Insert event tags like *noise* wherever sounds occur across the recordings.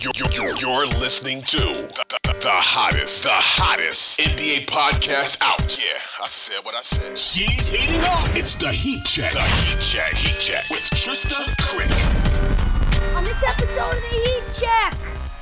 You're, you're, you're, listening to the, the, the hottest, the hottest NBA podcast out. Yeah, I said what I said. She's heating up. It's the Heat Check. The Heat Check. Heat Check with Trysta Krick. On this episode of the Heat Check,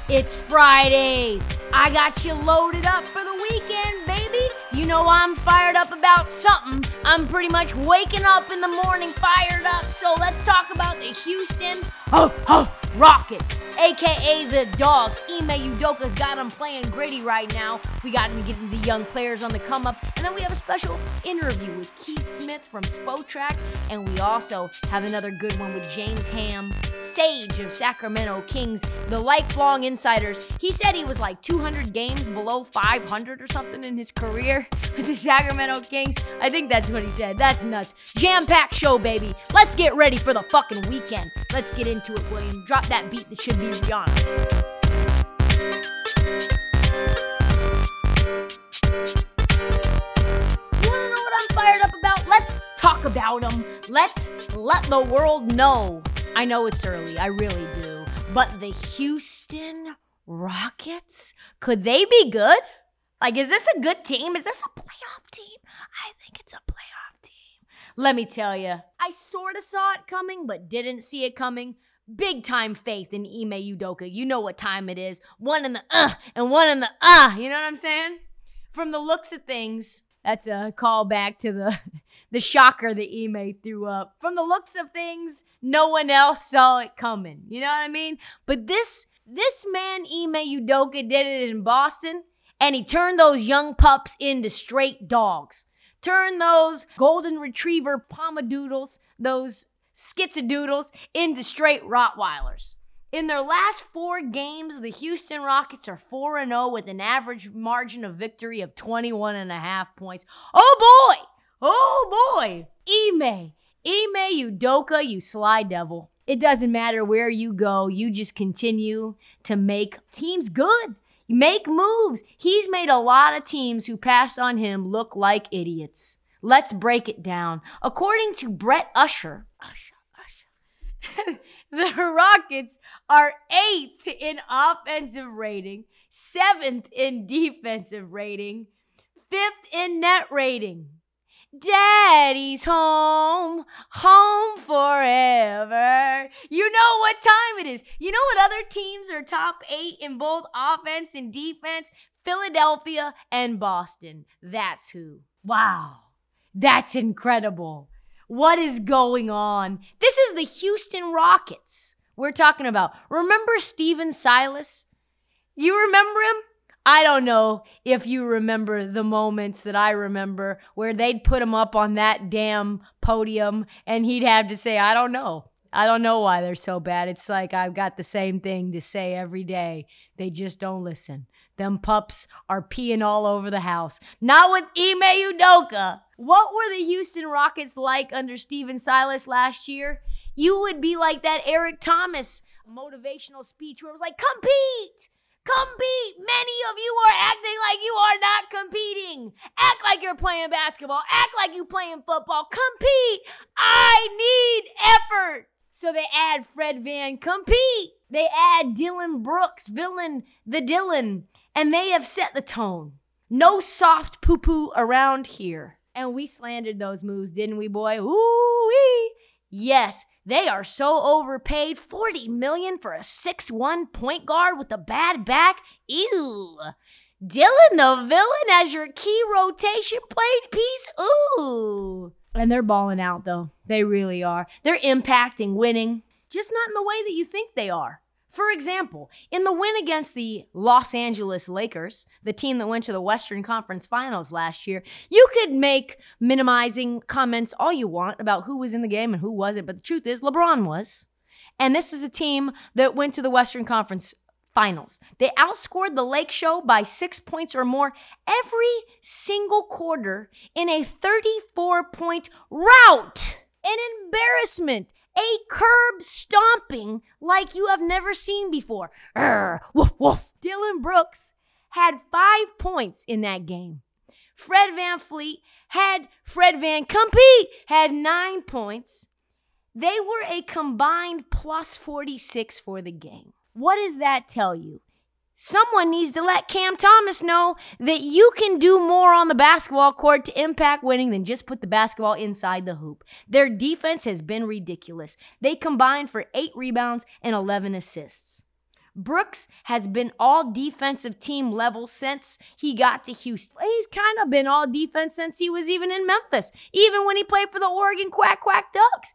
it's Friday. I got you loaded up for the weekend, baby. You know I'm fired up about something. I'm pretty much waking up in the morning fired up. So let's talk about the Houston oh, oh, Rockets, aka the Dogs. Ime Udoka's got them playing gritty right now. We got him getting the young players on the come up. And then we have a special interview with Keith Smith from Spotrac, And we also have another good one with James Ham, Sage of Sacramento Kings, the lifelong insiders. He said he was like 200 games below 500 or something in his career with the Sacramento Kings. I think that's what he said. That's nuts. Jam packed show, baby. Let's get ready for the fucking weekend. Let's get into it, William. Drop that beat that should be Rihanna. You wanna know what I'm fired up about? Let's talk about them. Let's let the world know. I know it's early, I really do. But the Houston Rockets, could they be good? Like, is this a good team? Is this a playoff team? I think it's a playoff team. Let me tell you, I sort of saw it coming, but didn't see it coming. Big time faith in Ime Udoka. You know what time it is. One in the uh and one in the ah. You know what I'm saying? From the looks of things, that's a callback to the *laughs* the shocker that Ime threw up. From the looks of things, no one else saw it coming. You know what I mean? But this this man Ime Udoka did it in Boston, and he turned those young pups into straight dogs. Turned those golden retriever pomadoodles, those schizodoodles, into straight Rottweilers. In their last four games, the Houston Rockets are 4 0 with an average margin of victory of 21 and a half points. Oh boy! Oh boy! Ime, Ime Udoka, you sly devil. It doesn't matter where you go, you just continue to make teams good. You make moves. He's made a lot of teams who passed on him look like idiots. Let's break it down. According to Brett Usher, *laughs* the Rockets are eighth in offensive rating, seventh in defensive rating, fifth in net rating. Daddy's home, home forever. You know what time it is. You know what other teams are top eight in both offense and defense? Philadelphia and Boston. That's who. Wow. That's incredible. What is going on? This is the Houston Rockets we're talking about. Remember Stephen Silas? You remember him? I don't know if you remember the moments that I remember where they'd put him up on that damn podium and he'd have to say, I don't know. I don't know why they're so bad. It's like I've got the same thing to say every day. They just don't listen. Them pups are peeing all over the house. Not with Ime Udoka. What were the Houston Rockets like under Stephen Silas last year? You would be like that Eric Thomas motivational speech where it was like, compete! Compete! Many of you are acting like you are not competing. Act like you're playing basketball. Act like you're playing football. Compete! I need effort. So they add Fred Van Compete. They add Dillon Brooks, villain, the Dillon, and they have set the tone. No soft poo poo around here. And we slandered those moves, didn't we, boy? Ooh wee. Yes, they are so overpaid. 40 million for a 6-1 point guard with a bad back. Ew. Dillon the villain as your key rotation plate piece. Ooh. And they're balling out though. They really are. They're impacting winning, just not in the way that you think they are. For example, in the win against the Los Angeles Lakers, the team that went to the Western Conference Finals last year, you could make minimizing comments all you want about who was in the game and who wasn't, but the truth is, LeBron was. And this is a team that went to the Western Conference Finals. They outscored the Lake Show by six points or more every single quarter in a 34 point rout. An embarrassment a curb stomping like you have never seen before. Urgh, woof, woof. Dillon Brooks had five points in that game. Fred VanVleet had Fred Van Compete had nine points. They were a combined plus 46 for the game. What does that tell you? Someone needs to let Cam Thomas know that you can do more on the basketball court to impact winning than just put the basketball inside the hoop. Their defense has been ridiculous. They combined for eight rebounds and 11 assists. Brooks has been all defensive team level since he got to Houston. He's kind of been all defense since he was even in Memphis, even when he played for the Oregon Quack Quack Ducks.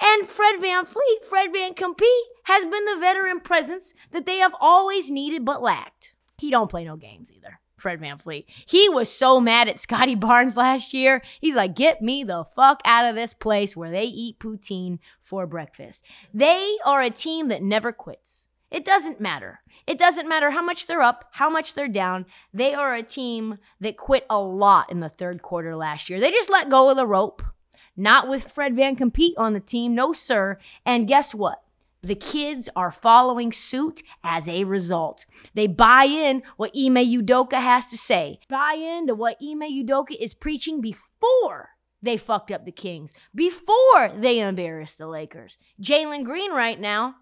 And Fred VanVleet, Fred Van Compete, has been the veteran presence that they have always needed but lacked. He don't play no games either. Fred VanVleet. He was so mad at Scottie *laughs* Barnes last year. He's like, get me the fuck out of this place where they eat poutine for breakfast. They are a team that never quits. It doesn't matter. It doesn't matter how much they're up, how much they're down. They are a team that quit a lot in the third quarter last year. They just let go of the rope. Not with Fred Van Compete on the team, no sir. And guess what? The kids are following suit as a result. They buy in what Ime Udoka has to say, buy into what Ime Udoka is preaching before they fucked up the Kings, before they embarrassed the Lakers. Jalen Green right now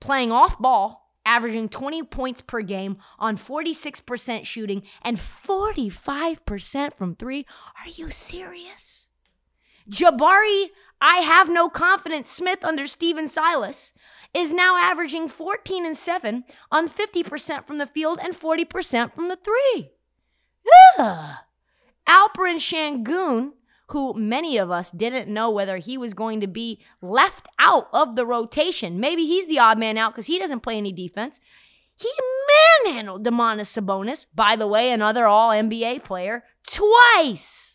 playing off ball, averaging 20 points per game on 46% shooting and 45% from three. Are you serious? Jabari, I have no confidence Smith under Stephen Silas is now averaging 14 and 7 on 50% from the field and 40% from the three. Ugh. Alperen Sengun, who many of us didn't know whether he was going to be left out of the rotation. Maybe he's the odd man out because he doesn't play any defense. He manhandled Domantas Sabonis, by the way, another all NBA player, twice.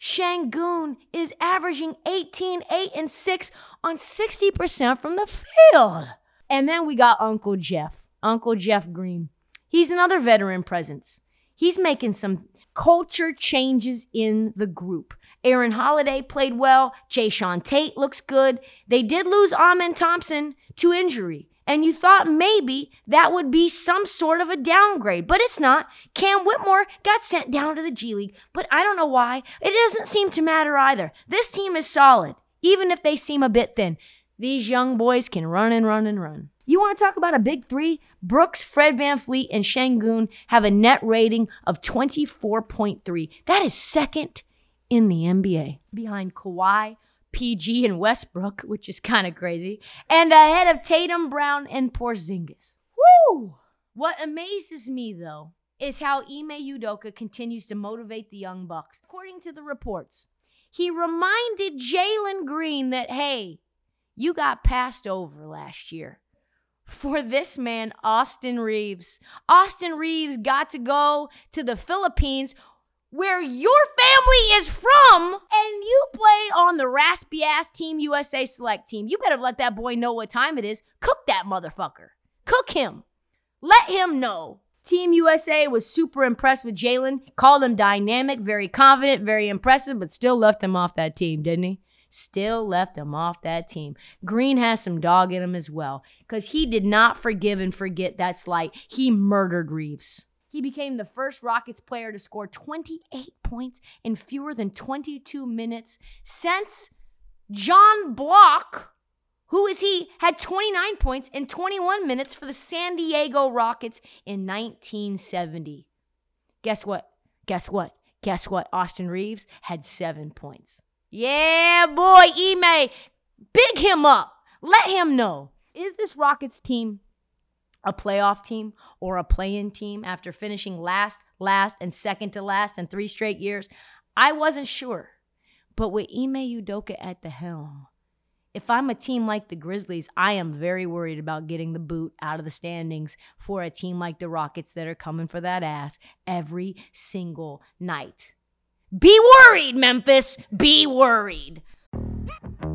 Sengun is averaging 18, 8, and 6 on 60% from the field. And then we got Uncle Jeff, Uncle Jeff Green. He's another veteran presence. He's making some culture changes in the group. Aaron Holiday played well. Jae'Sean Tate looks good. They did lose Amen Thompson to injury and you thought maybe that would be some sort of a downgrade, but it's not. Cam Whitmore got sent down to the G League, but I don't know why. It doesn't seem to matter either. This team is solid, even if they seem a bit thin. These young boys can run and run and run. You want to talk about a big three? Brooks, Fred Van VanVleet, and Sengun have a net rating of 24.3. That is second in the NBA behind Kawhi, PG and Westbrook, which is kind of crazy, and uh, ahead of Tatum, Brown, and Porzingis. Woo! What amazes me though is how Ime Udoka continues to motivate the young bucks. According to the reports, he reminded Jalen Green that hey, you got passed over last year. For this man, Austin Reaves. Austin Reaves got to go to the Philippines where your family is from and you play on the raspy ass Team USA select team. You better let that boy know what time it is. Cook that motherfucker. Cook him. Let him know. Team USA was super impressed with Jalen, called him dynamic, very confident, very impressive, but still left him off that team, didn't he? still left him off that team. Green has some dog in him as well, because he did not forgive and forget that slight. He murdered Reaves. He became the first Rockets player to score 28 points in fewer than 22 minutes since John Block, who is he, had 29 points in 21 minutes for the San Diego Rockets in 1970. Guess what? Guess what? Guess what? Austin Reaves had seven points. Yeah, boy, Ime, big him up. Let him know. Is this Rockets team a playoff team or a play in team after finishing last, last, and second to last in three straight years? I wasn't sure. But with Ime Udoka at the helm, if I'm a team like the Grizzlies, I am very worried about getting the boot out of the standings for a team like the Rockets that are coming for that ass every single night. Be worried, Memphis. Be worried.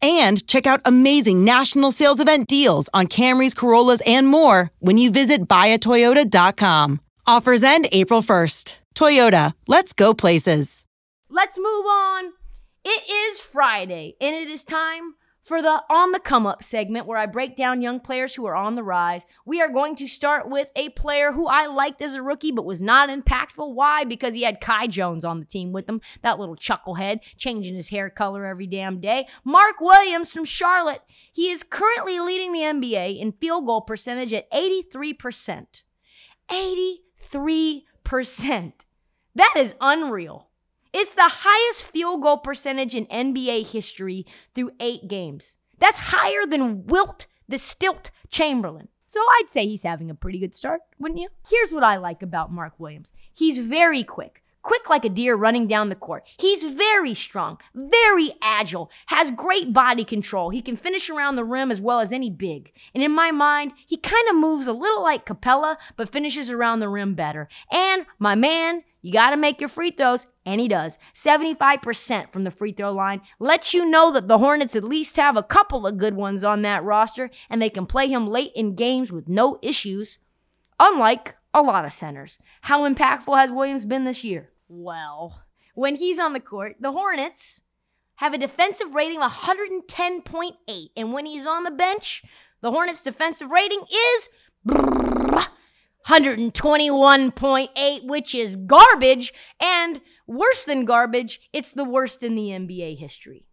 and check out amazing national sales event deals on Camrys, Corollas, and more when you visit buyatoyota.com. Offers end April 1st. Toyota, let's go places. Let's move on. It is Friday, and it is time for the On the Come Up segment where I break down young players who are on the rise. We are going to start with a player who I liked as a rookie but was not impactful. Why? Because he had Kai Jones on the team with him, that little chucklehead, changing his hair color every damn day. Mark Williams from Charlotte. He is currently leading the NBA in field goal percentage at 83%. 83%. That is unreal. It's the highest field goal percentage in NBA history through eight games. That's higher than Wilt the Stilt Chamberlain. So I'd say he's having a pretty good start, wouldn't you? Here's what I like about Mark Williams he's very quick. Quick like a deer running down the court. He's very strong, very agile, has great body control. He can finish around the rim as well as any big. And in my mind, he kind of moves a little like Capela, but finishes around the rim better. And my man, you got to make your free throws, and he does. 75% from the free throw line lets you know that the Hornets at least have a couple of good ones on that roster, and they can play him late in games with no issues, unlike a lot of centers. How impactful has Williams been this year? Well, when he's on the court, the Hornets have a defensive rating of 110.8, and when he's on the bench, the Hornets' defensive rating is 121.8, which is garbage, and worse than garbage, it's the worst in the NBA history.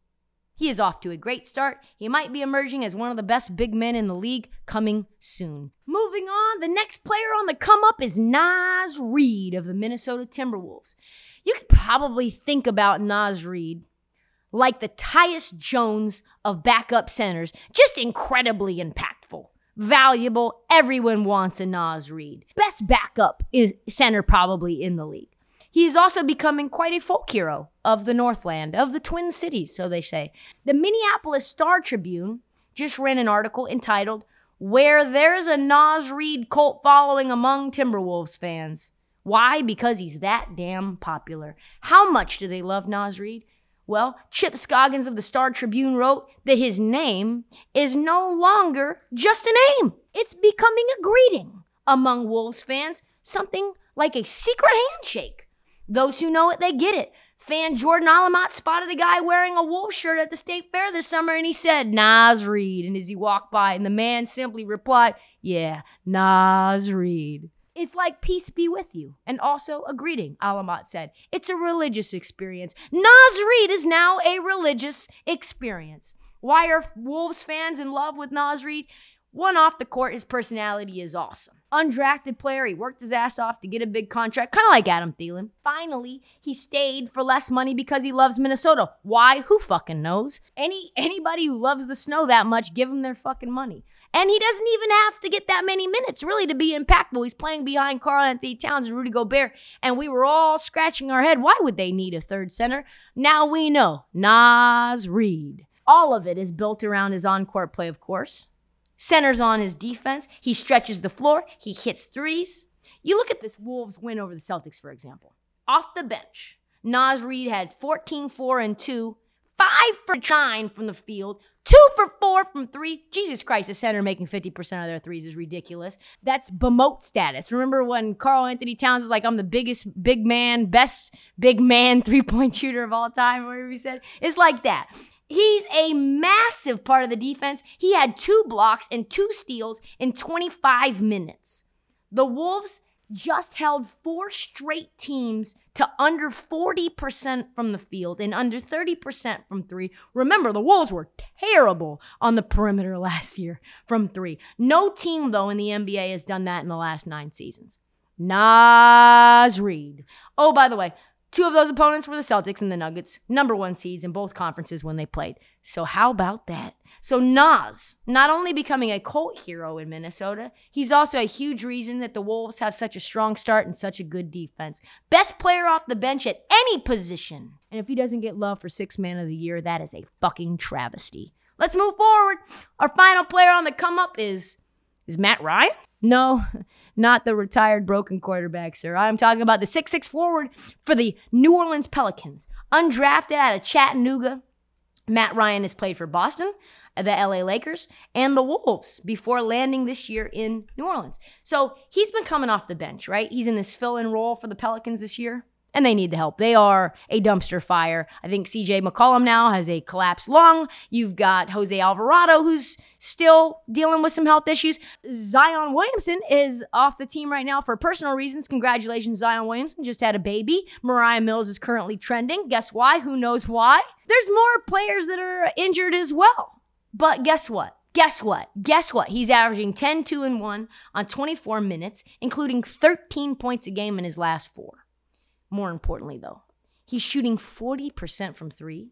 He is off to a great start. He might be emerging as one of the best big men in the league coming soon. Moving on, the next player on the come up is Naz Reid of the Minnesota Timberwolves. You could probably think about Naz Reid like the Tyus Jones of backup centers, just incredibly impactful, valuable. Everyone wants a Naz Reid. Best backup is center probably in the league. He is also becoming quite a folk hero of the Northland, of the Twin Cities, so they say. The Minneapolis Star Tribune just ran an article entitled, Where There's a Naz Reid Cult Following Among Timberwolves Fans. Why? Because he's that damn popular. How much do they love Naz Reid? Well, Chip Scoggins of the Star Tribune wrote that his name is no longer just a name. It's becoming a greeting among Wolves fans, something like a secret handshake. Those who know it, they get it. Fan Jordan Alamat spotted a guy wearing a wolf shirt at the state fair this summer and he said, Naz Reid. And as he walked by, and the man simply replied, Yeah, Naz Reid. It's like peace be with you, and also a greeting, Alamat said. It's a religious experience. Naz Reid is now a religious experience. Why are Wolves fans in love with Naz Reid? One off the court, his personality is awesome. Undrafted player, he worked his ass off to get a big contract, kind of like Adam Thielen. Finally, he stayed for less money because he loves Minnesota. Why? Who fucking knows? Any anybody who loves the snow that much, give him their fucking money. And he doesn't even have to get that many minutes really to be impactful. He's playing behind Karl-Anthony Towns and Rudy Gobert, and we were all scratching our head. Why would they need a third center? Now we know. Naz Reid. All of it is built around his on-court play, of course centers on his defense. He stretches the floor. He hits threes. You look at this Wolves win over the Celtics, for example. Off the bench, Naz Reid had 14, 4, and 2, 5 for 9 from the field, 2 for 4 from 3. Jesus Christ, a center making 50% of their threes is ridiculous. That's Bemote status. Remember when Karl-Anthony Towns was like, I'm the biggest big man, best big man *laughs* three point shooter of all time, whatever he said? It's like that. He's a massive part of the defense. He had two blocks and two steals in 25 minutes. The Wolves just held four straight teams to under 40% from the field and under 30% from three. Remember, the Wolves were terrible on the perimeter *laughs* last year from three. No team, though, in the NBA has done that in the last nine seasons. Naz Reid. Oh, by the way, Two of those opponents were the Celtics and the Nuggets, number one seeds in both conferences when they played. So, how about that? So, Naz, not only becoming a cult hero in Minnesota, he's also a huge reason that the Wolves have such a strong start and such a good defense. Best player off the bench at any position. And if he doesn't get love for six man of the year, that is a fucking travesty. Let's move forward. Our final player on the come up is is Matt Ryan? No, *laughs* not the retired broken quarterback, sir. I'm talking about the six-six forward for the New Orleans Pelicans. Undrafted out of Chattanooga, Matt Ryan has played for Boston, the LA Lakers, and the Wolves before landing this year in New Orleans. So he's been coming off the bench, right? He's in this fill in role for the Pelicans this year and they need the help. They are a dumpster fire. I think CJ McCollum now has a collapsed lung. You've got Jose Alvarado, who's still dealing with some health issues. Zion Williamson is off the team right now for personal reasons. Congratulations, Zion Williamson just had a baby. Mariah Mills is currently trending. Guess why? Who knows why? There's more players that are injured as well. But guess what? Guess what? Guess what? He's averaging 10, 2, and 1 on 24 minutes, including 13 points a game in his last four. More importantly, though, he's shooting 40% from three.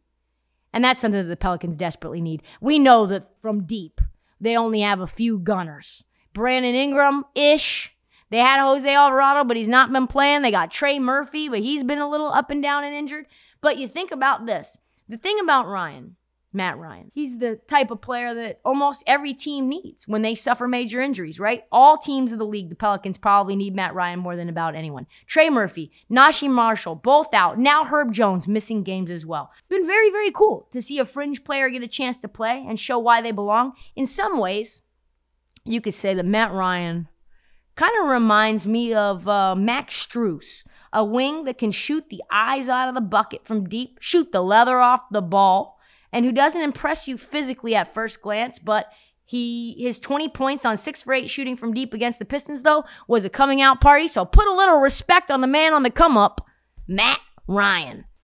And that's something that the Pelicans desperately need. We know that from deep, they only have a few gunners. Brandon Ingram ish. They had Jose Alvarado, but he's not been playing. They got Trey Murphy, but he's been a little up and down and injured. But you think about this the thing about Ryan Matt Ryan. He's the type of player that almost every team needs when they suffer major injuries, right? All teams of the league, the Pelicans probably need Matt Ryan more than about anyone. Trey Murphy, Naji Marshall, both out. Now Herb Jones missing games as well. Been very, very cool to see a fringe player get a chance to play and show why they belong. In some ways, you could say that Matt Ryan kind of reminds me of uh, Max Strus, a wing that can shoot the eyes out of the bucket from deep, shoot the leather off the ball and who doesn't impress you physically at first glance, but He his 20 points on 6 for 8 shooting from deep against the Pistons though was a coming out party, so put a little respect on the man on the come up, Matt Ryan.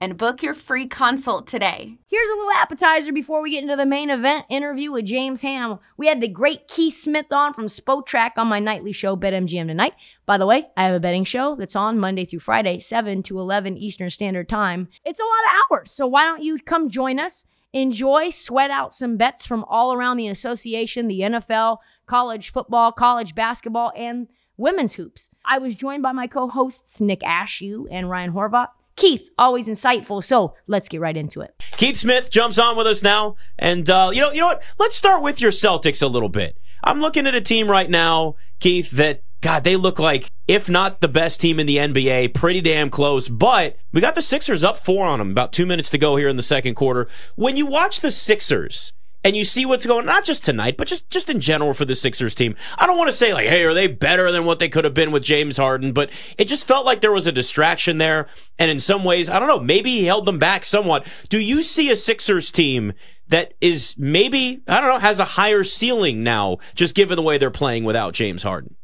And book your free consult today. Here's a little appetizer before we get into the main event interview with James Ham. We had the great Keith Smith on from Spotrac on my nightly show, BetMGM Tonight. By the way, I have a betting show that's on Monday through Friday, 7 to 11 Eastern Standard Time. It's a lot of hours, so why don't you come join us? Enjoy, sweat out some bets from all around the association, the NFL, college football, college basketball, and women's hoops. I was joined by my co hosts, Nick Ashew and Ryan Horvat. Keith, always insightful. So let's get right into it. Keith Smith jumps on with us now, and uh, you know, you know what? Let's start with your Celtics a little bit. I'm looking at a team right now, Keith, that God, they look like, if not the best team in the NBA, pretty damn close. But we got the Sixers up four on them. About two minutes to go here in the second quarter. When you watch the Sixers, and you see what's going not just tonight, but just just in general for the Sixers team. I don't want to say like, hey, are they better than what they could have been with James Harden, but it just felt like there was a distraction there, and in some ways, I don't know, maybe he held them back somewhat. Do you see a Sixers team that is maybe I don't know has a higher ceiling now, just given the way they're playing without James Harden?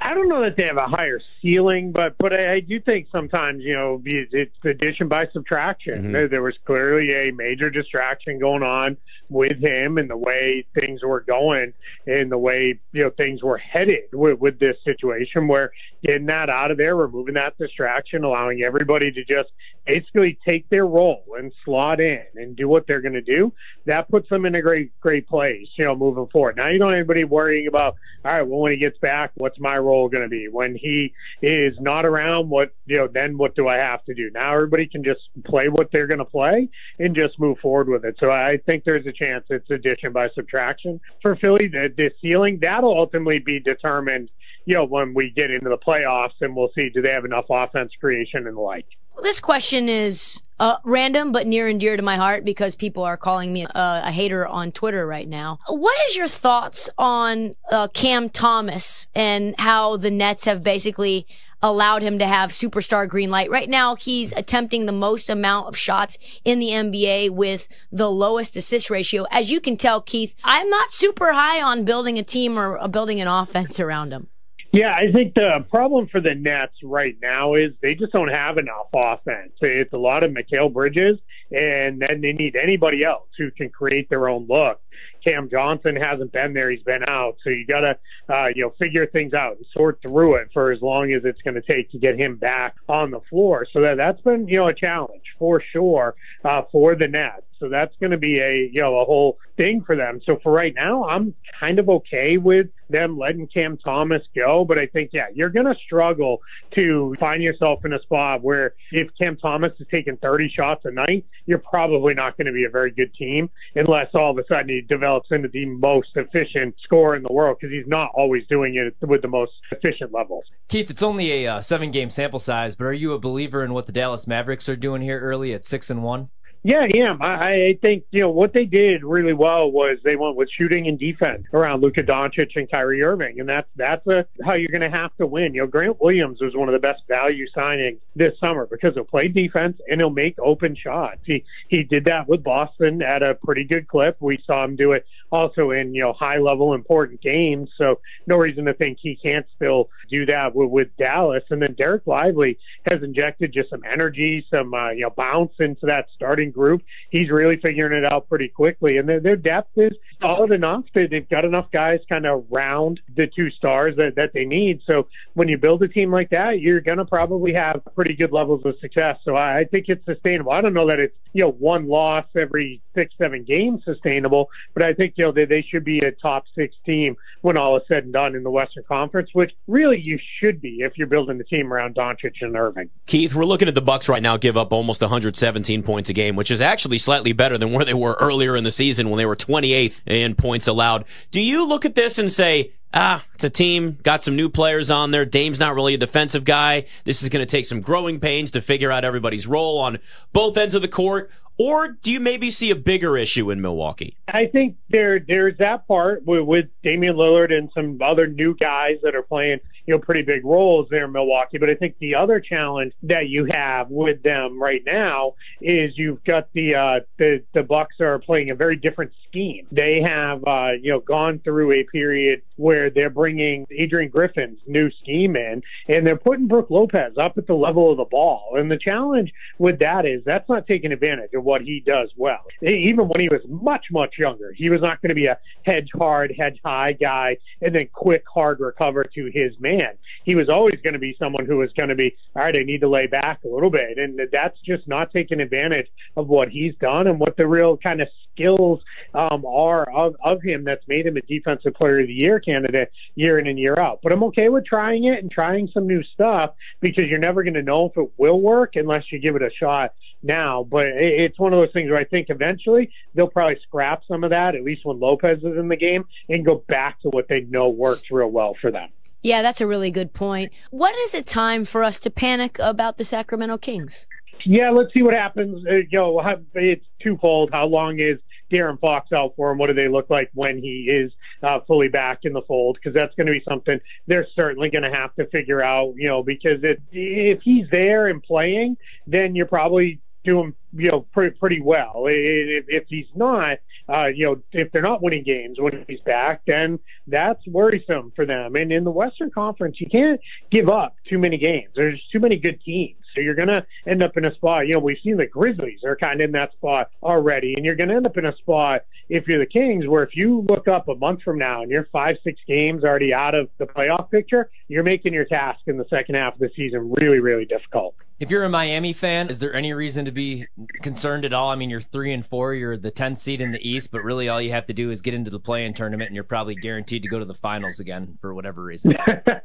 I don't know that they have a higher ceiling, but but I, I do think sometimes you know it's addition by subtraction. Mm-hmm. There, there was clearly a major distraction going on with him and the way things were going and the way you know things were headed with, with this situation. Where getting that out of there, removing that distraction, allowing everybody to just basically take their role and slot in and do what they're going to do, that puts them in a great great place. You know, moving forward. Now you don't have anybody worrying about all right. Well, when he gets back, what's my role? going to be? When he is not around, what, you know, then what do I have to do? Now everybody can just play what they're going to play and just move forward with it. So I think there's a chance it's addition by subtraction for Philly. The, the ceiling, that'll ultimately be determined, you know, when we get into the playoffs and we'll see do they have enough offense creation and the like. This question is uh, random but near and dear to my heart because people are calling me uh, a hater on Twitter right now. What is your thoughts on uh, Cam Thomas and how the Nets have basically allowed him to have superstar green light? Right now, he's attempting the most amount of shots in the NBA with the lowest assist ratio. As you can tell, Keith, I'm not super high on building a team or uh, building an offense around him. Yeah, I think the problem for the Nets right now is they just don't have enough offense. It's a lot of Mikal Bridges, and then they need anybody else who can create their own look. Cam Johnson hasn't been there; he's been out. So you got to, uh, you know, figure things out and sort through it for as long as it's going to take to get him back on the floor. So that that's been, you know, a challenge for sure uh, for the Nets. So that's going to be a, you know, a whole thing for them. So for right now, I'm kind of okay with them letting Cam Thomas go. But I think, yeah, you're going to struggle to find yourself in a spot where if Cam Thomas is taking 30 shots a night, you're probably not going to be a very good team unless all of a sudden he develops into the most efficient scorer in the world because he's not always doing it with the most efficient levels. Keith, it's only a uh, seven game sample size, but are you a believer in what the Dallas Mavericks are doing here early at six and one? Yeah, I am. I, I think you know what they did really well was they went with shooting and defense around Luka Doncic and Kyrie Irving, and that's that's a, how you're going to have to win. You know, Grant Williams was one of the best value signings this summer because he'll play defense and he'll make open shots. He he did that with Boston at a pretty good clip. We saw him do it also in you know high level important games. So no reason to think he can't still do that with, with Dallas. And then Dereck Lively has injected just some energy, some uh, you know bounce into that starting group. He's really figuring it out pretty quickly, and their, their depth is solid enough. That they've got enough guys kind of round the two stars that that they need. So when you build a team like that, you're going to probably have pretty good levels of success. So I, I think it's sustainable. I don't know that it's you know one loss every six seven games sustainable, but I think you know they, they should be a top six team when all is said and done in the Western Conference, which really you should be if you're building the team around Doncic and Irving. Keith, we're looking at the Bucks right now give up almost 117 points a game, which is actually slightly better than where they were earlier in the season when they were 28th in points allowed. Do you look at this and say, ah, it's a team, got some new players on there. Dame's not really a defensive guy. This is going to take some growing pains to figure out everybody's role on both ends of the court. Or do you maybe see a bigger issue in Milwaukee? I think there there's that part with, with Damian Lillard and some other new guys that are playing you know pretty big roles there in Milwaukee. But I think the other challenge that you have with them right now is you've got the uh, the the Bucks are playing a very different scheme. They have uh, you know gone through a period where they're bringing Adrian Griffin's new scheme in, and they're putting Brook Lopez up at the level of the ball. And the challenge with that is that's not taking advantage of what he does well. Even when he was much, much younger, he was not going to be a hedge hard, hedge high guy and then quick, hard recover to his man. He was always going to be someone who was going to be, all right, I need to lay back a little bit. And that's just not taking advantage of what he's done and what the real kind of skills um, are of, of him that's made him a defensive player of the year candidate year in and year out. But I'm okay with trying it and trying some new stuff because you're never going to know if it will work unless you give it a shot now. But it's one of those things where I think eventually they'll probably scrap some of that, at least when Lopez is in the game, and go back to what they know works real well for them. Yeah, that's a really good point. What is it time for us to panic about the Sacramento Kings? Yeah, let's see what happens. Uh, you know, it's twofold. How long is De'Aaron Fox out for him? What do they look like when he is uh, fully back in the fold? Because that's going to be something they're certainly going to have to figure out. You know, because it, if he's there and playing, then you're probably doing you know pretty pretty well. If, if he's not, uh, you know, if they're not winning games when he's back, then that's worrisome for them. And in the Western Conference, you can't give up too many games. There's too many good teams. So you're going to end up in a spot, you know, we've seen the Grizzlies are kind of in that spot already. And you're going to end up in a spot if you're the Kings where if you look up a month from now and you're five, six games already out of the playoff picture, you're making your task in the second half of the season really, really difficult. If you're a Miami fan, is there any reason to be concerned at all? I mean, you're three and four, you're the 10th seed in the East, but really all you have to do is get into the play in tournament and you're probably guaranteed to go to the finals again for whatever reason.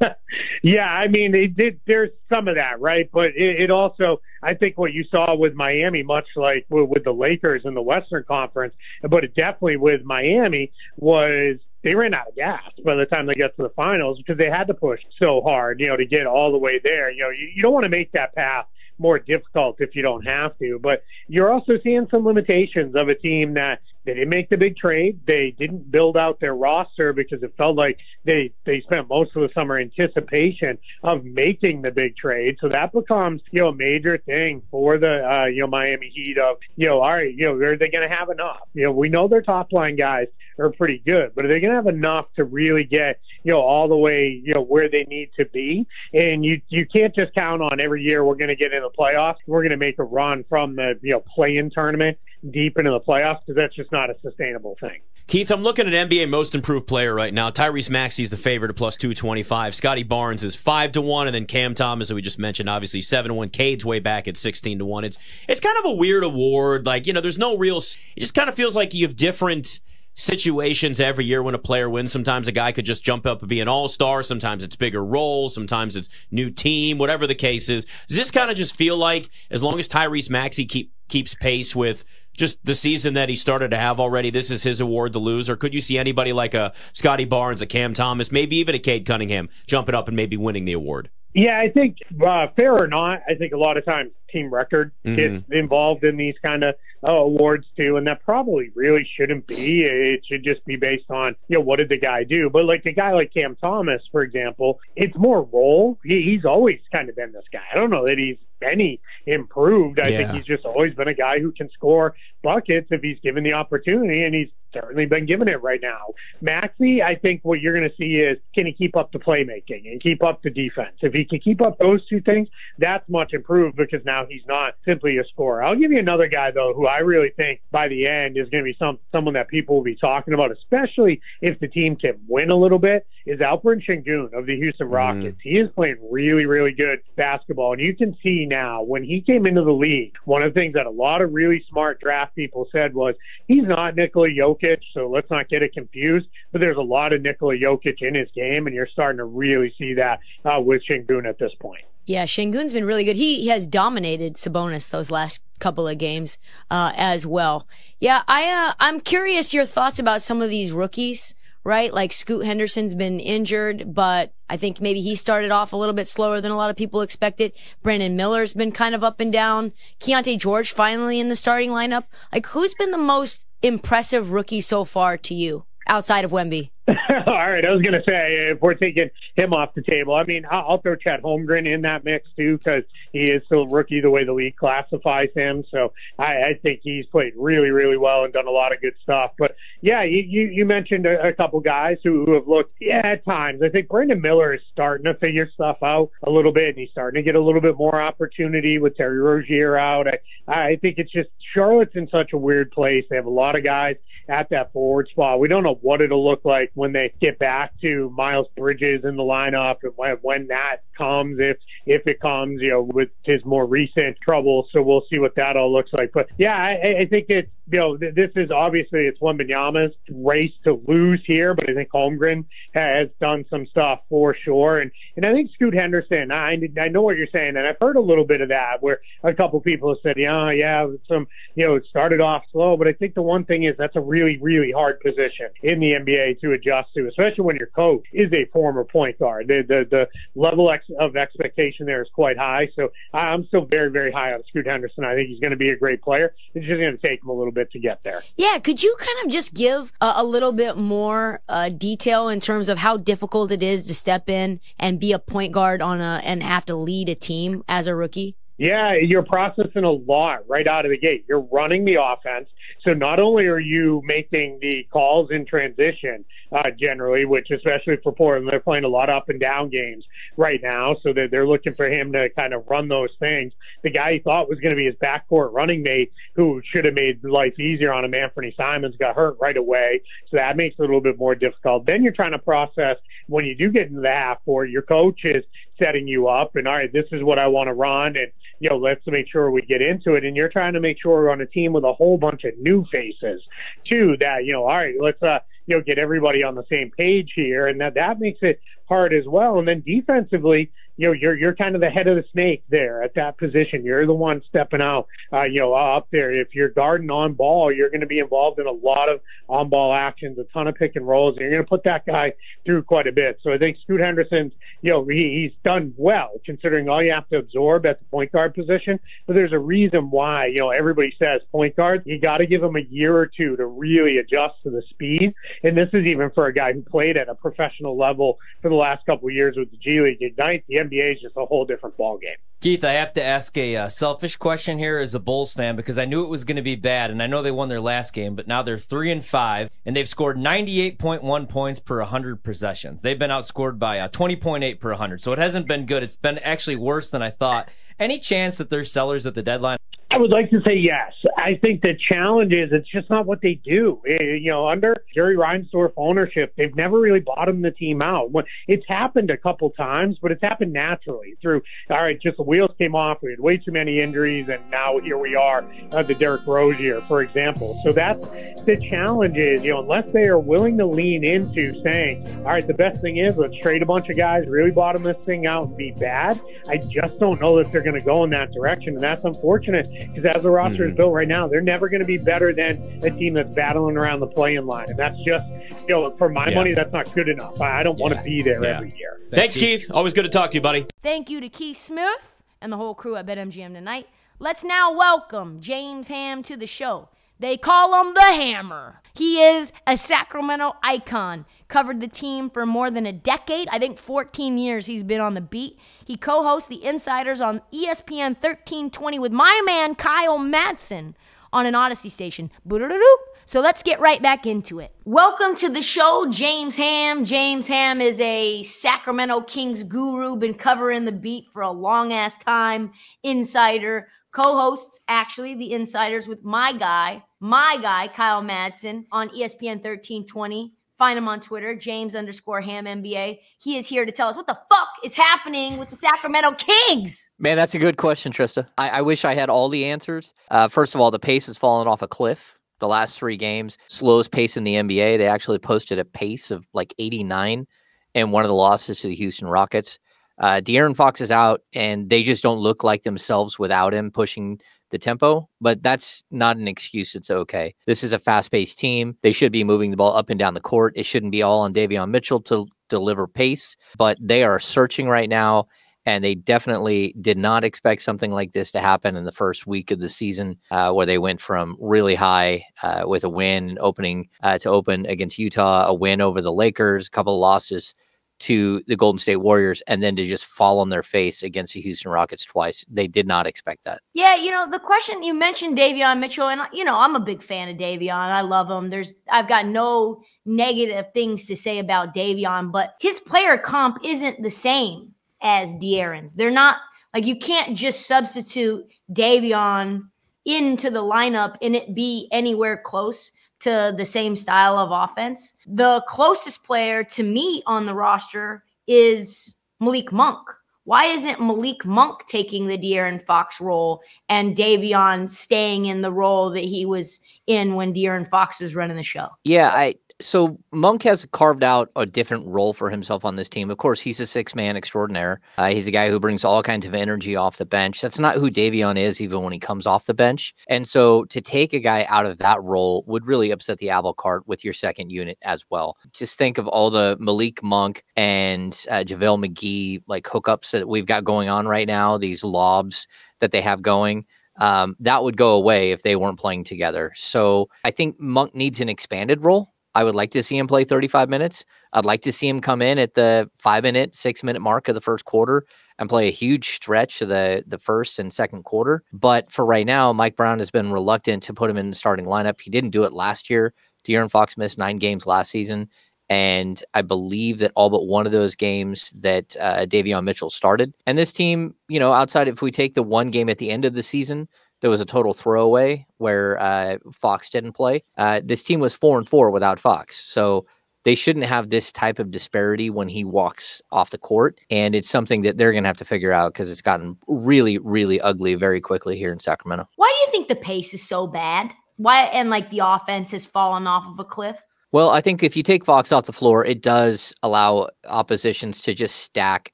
*laughs* yeah, I mean, it did, there's some of that, right? But it, it also, I think what you saw with Miami, much like with, the Lakers in the Western Conference, but it definitely with Miami was they ran out of gas by the time they got to the finals because they had to push so hard, you know, to get all the way there. You know, you, you don't want to make that path more difficult if you don't have to. But you're also seeing some limitations of a team that they didn't make the big trade. They didn't build out their roster because it felt like they they spent most of the summer anticipation of making the big trade. So that becomes you know a major thing for the uh, you know Miami Heat of you know all right you know are they going to have enough? You know we know their top line guys are pretty good, but are they going to have enough to really get you know all the way you know where they need to be? And you you can't just count on every year we're going to get in the playoffs. We're going to make a run from the you know play-in tournament deep into the playoffs because that's just not a sustainable thing. Keith, I'm looking at NBA most improved player right now. Tyrese Maxey's the favorite at plus 225. Scottie Barnes is 5 to 1 and then Cam Thomas as we just mentioned obviously 7 to 1. Cade's way back at 16 to 1. It's it's kind of a weird award like, you know, there's no real it just kind of feels like you have different situations every year when a player wins. Sometimes a guy could just jump up and be an all star. Sometimes it's bigger roles. Sometimes it's new team, whatever the case is. Does this kind of just feel like as long as Tyrese Maxey keep, keeps pace with just the season that he started to have already, this is his award to lose? Or could you see anybody like a Scottie Barnes, a Cam Thomas, maybe even a Cade Cunningham jumping up and maybe winning the award? Yeah, I think uh, fair or not, I think a lot of times team record Mhm. gets involved in these kind of uh, awards too, and that probably really shouldn't be. It should just be based on you know what did the guy do. But like a guy like Cam Thomas, for example, it's more role. He, he's always kind of been this guy. I don't know that he's any improved. I think he's just always been a guy who can score buckets if he's given the opportunity, and he's certainly been given it right now. Maxey, I think what you're going to see is can he keep up the playmaking and keep up the defense? If he can keep up those two things, that's much improved because now he's not simply a scorer. I'll give you another guy though who I really think by the end is going to be some someone that people will be talking about, especially if the team can win a little bit. Is Alperen Şengün of the Houston Rockets? He is playing really, really good basketball, and you can see now when he came into the league. One of the things that a lot of really smart draft people said was he's not Nikola Jokic, so let's not get it confused. But there's a lot of Nikola Jokic in his game, and you're starting to really see that uh, with Şengün at this point. Yeah, Şengün's been really good. He, he has dominated Sabonis those last couple of games uh, as well. Yeah, I uh, I'm curious your thoughts about some of these rookies. Right, like Scoot Henderson's been injured, but I think maybe he started off a little bit slower than a lot of people expected. Brandon Miller's been kind of up and down. Keyonte George finally in the starting lineup. Like, who's been the most impressive rookie so far to you outside of Wemby? *laughs* All right, I was going to say if we're taking him off the table, I mean I'll, throw Chet Holmgren in that mix too because he is still a rookie the way the league classifies him. So I, I think he's played really, really well and done a lot of good stuff. But yeah, you you, you mentioned a, a couple guys who, who have looked yeah at times. I think Brandon Miller is starting to figure stuff out a little bit, and he's starting to get a little bit more opportunity with Terry Rozier out. I I think it's just Charlotte's in such a weird place. They have a lot of guys at that forward spot. We don't know what it'll look like when they get back to Miles Bridges in the lineup and when, when that comes, if if it comes, you know, with his more recent trouble. So we'll see what that all looks like. But yeah, I, I think it's you know th- this is obviously it's Wembanyama's race to lose here, but I think Holmgren has done some stuff for sure, and and I think Scoot Henderson. I I know what you're saying, and I've heard a little bit of that where a couple people have said, yeah, yeah, some you know it started off slow, but I think the one thing is that's a really really hard position in the NBA to adjust to, especially when your coach is a former point guard. The the, the level ex- of expectation there is quite high, so I'm still very very high on Scoot Henderson. I think he's going to be a great player. It's just going to take him a little bit to get there. Yeah, could you kind of just give a, a little bit more uh, detail in terms of how difficult it is to step in and be a point guard on a and have to lead a team as a rookie? Yeah, you're processing a lot right out of the gate. You're running the offense. So not only are you making the calls in transition, uh, generally, which especially for Portland, they're playing a lot up and down games right now. So that they're looking for him to kind of run those things. The guy he thought was going to be his backcourt running mate, who should have made life easier on him, Anthony Simons, got hurt right away. So that makes it a little bit more difficult. Then you're trying to process when you do get into the half court, your coach is setting you up and all right, this is what I want to run and you know, let's make sure we get into it. And you're trying to make sure we're on a team with a whole bunch of new faces too that, you know, all right, let's uh you know, get everybody on the same page here and that that makes it hard as well. And then defensively, you know, you're you're kind of the head of the snake there at that position. You're the one stepping out, uh, you know, up there. If you're guarding on ball, you're going to be involved in a lot of on ball actions, a ton of pick and rolls. And you're going to put that guy through quite a bit. So I think Scoot Henderson's, you know, he, he's done well considering all you have to absorb at the point guard position. But there's a reason why, you know, everybody says point guard. You got to give him a year or two to really adjust to the speed. And this is even for a guy who played at a professional level for the last couple of years with the G League Ignite. The NBA is just a whole different ballgame. Keith, I have to ask a uh, selfish question here as a Bulls fan because I knew it was going to be bad, and I know they won their last game, but now they're three and five, and they've scored 98.1 points per 100 possessions. They've been outscored by uh, 20.8 per 100, so it hasn't been good. It's been actually worse than I thought. Any chance that they're sellers at the deadline? I would like to say yes. I think the challenge is it's just not what they do. Eh, You know, under Jerry Reinsdorf ownership, they've never really bottomed the team out. It's happened a couple times, but it's happened naturally through, all right, just the wheels came off. We had way too many injuries, and now here we are, uh, the Derek Rozier, for example. So that's the challenge is, you know, unless they are willing to lean into saying, all right, the best thing is let's trade a bunch of guys, really bottom this thing out and be bad. I just don't know if they're going to go in that direction. And that's unfortunate because as the roster is hmm. built right now, they're never going to be better than a team that's battling around the play-in line. And that's just, you know, for my Yeah. money, that's not good enough. I I don't want to be there every year. Thanks, Keith. Always good to talk to you, buddy. Thank you to Keith Smith and the whole crew at BetMGM tonight. Let's now welcome James Ham to the show. They call him the Hammer. He is a Sacramento icon. Covered the team for more than a decade. I think 14 years he's been on the beat. He co hosts The Insiders on ESPN 1320 with my man Kyle Madsen on an Audacy station. Boo-doo-doo-doo. So let's get right back into it. Welcome to the show, James Ham. James Ham is a Sacramento Kings guru, been covering the beat for a long ass time. Insider, co hosts actually the Insiders with my guy, my guy, Kyle Madsen on ESPN 1320. Find him on Twitter, James underscore Ham NBA. He is here to tell us what the fuck is happening with the Sacramento Kings. Man, that's a good question, Trysta. I, I wish I had all the answers. Uh, first of all, the pace has fallen off a cliff. The last three games, slowest pace in the NBA. They actually posted a pace of like 89 in one of the losses to the Houston Rockets. Uh, De'Aaron Fox is out, and they just don't look like themselves without him pushing the tempo. But that's not an excuse. It's okay. This is a fast-paced team. They should be moving the ball up and down the court. It shouldn't be all on Davion Mitchell to deliver pace. But they are searching right now and they definitely did not expect something like this to happen in the first week of the season, uh, where they went from really high uh, with a win opening uh, to open against Utah, a win over the Lakers, a couple of losses to the Golden State Warriors, and then to just fall on their face against the Houston Rockets twice. They did not expect that. Yeah, you know, the question you mentioned Davion Mitchell, and you know, I'm a big fan of Davion. I love him. There's I've got no negative things to say about Davion, but his player comp isn't the same as De'Aaron's. They're not like you can't just substitute Davion into the lineup and it be anywhere close to the same style of offense. The closest player to me on the roster is Malik Monk. Why isn't Malik Monk taking the De'Aaron Fox role and Davion staying in the role that he was in when De'Aaron Fox was running the show? Yeah, I so Monk has carved out a different role for himself on this team. Of course, he's a six man extraordinaire. Uh, he's a guy who brings all kinds of energy off the bench. That's not who Davion is, even when he comes off the bench. And so to take a guy out of that role would really upset the apple cart with your second unit as well. Just think of all the Malik Monk and uh, JaVale McGee like hookups that we've got going on right now, these lobs that they have going um, that would go away if they weren't playing together. So I think Monk needs an expanded role. I would like to see him play 35 minutes. I'd like to see him come in at the five minute, six minute mark of the first quarter and play a huge stretch of the, the first and second quarter. But for right now, Mike Brown has been reluctant to put him in the starting lineup. He didn't do it last year. De'Aaron Fox missed nine games last season. And I believe that all but one of those games that uh, Davion Mitchell started. And this team, you know, outside if we take the one game at the end of the season, there was a total throwaway where uh, Fox didn't play. Uh, this team was four and four without Fox, so they shouldn't have this type of disparity when he walks off the court. And it's something that they're going to have to figure out because it's gotten really, really ugly very quickly here in Sacramento. Why do you think the pace is so bad? Why and like the offense has fallen off of a cliff? Well, I think if you take Fox off the floor, it does allow oppositions to just stack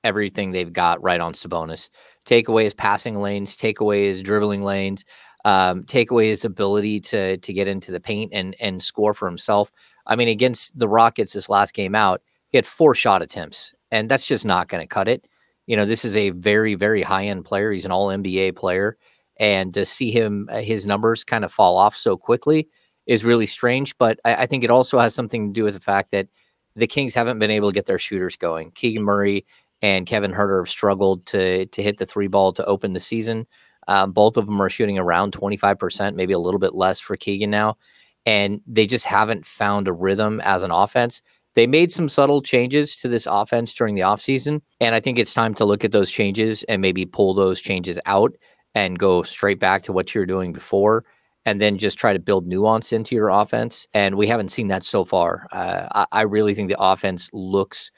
everything they've got right on Sabonis. Take away his passing lanes, take away his dribbling lanes, um, take away his ability to to get into the paint and and score for himself. I mean, against the Rockets this last game out, he had four shot attempts, and that's just not going to cut it. You know, this is a very very high end player. He's an All NBA player, and to see him uh, his numbers kind of fall off so quickly is really strange. But I, I think it also has something to do with the fact that the Kings haven't been able to get their shooters going. Keegan Murray and Kevin Huerter have struggled to to hit the three ball to open the season. Um, both of them are shooting around 25%, maybe a little bit less for Keegan now. And they just haven't found a rhythm as an offense. They made some subtle changes to this offense during the offseason. And I think it's time to look at those changes and maybe pull those changes out and go straight back to what you're doing before and then just try to build nuance into your offense. And we haven't seen that so far. Uh, I, I really think the offense looks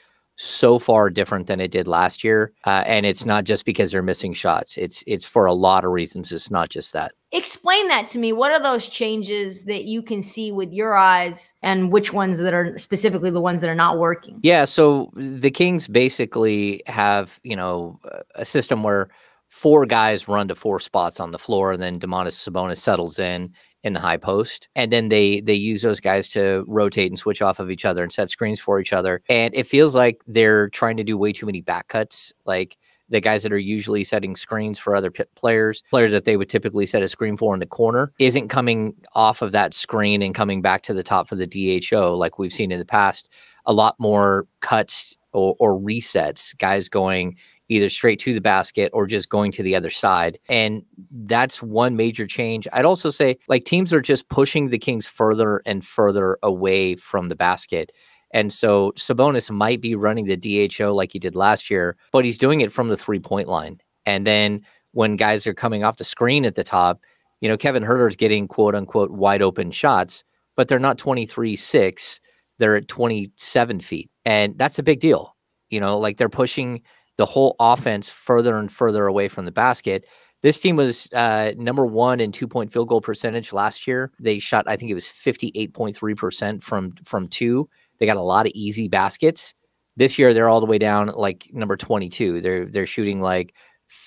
so far different than it did last year, uh, and it's not just because they're missing shots. It's it's for a lot of reasons. It's not just that. Explain that to me. What are those changes that you can see with your eyes, and which ones that are specifically the ones that are not working? Yeah. So the Kings basically have you know a system where four guys run to four spots on the floor, and then Domantas Sabonis settles in in the high post and then they they use those guys to rotate and switch off of each other and set screens for each other and it feels like they're trying to do way too many back cuts like the guys that are usually setting screens for other p- players, players that they would typically set a screen for in the corner, isn't coming off of that screen and coming back to the top for the DHO like we've seen in the past. A lot more cuts or, or resets, guys going either straight to the basket or just going to the other side. And that's one major change. I'd also say like teams are just pushing the Kings further and further away from the basket. And so Sabonis might be running the DHO like he did last year, but he's doing it from the three point line. And then when guys are coming off the screen at the top, you know, Kevin Huerter's getting quote unquote wide open shots, but they're not 23 6. They're at 27 feet. And that's a big deal. You know, like they're pushing the whole offense further and further away from the basket. This team was uh, number one in two point field goal percentage last year. They shot, I think it was 58.3% from from two. They got a lot of easy baskets. This year they're all the way down like number 22. They're they're shooting like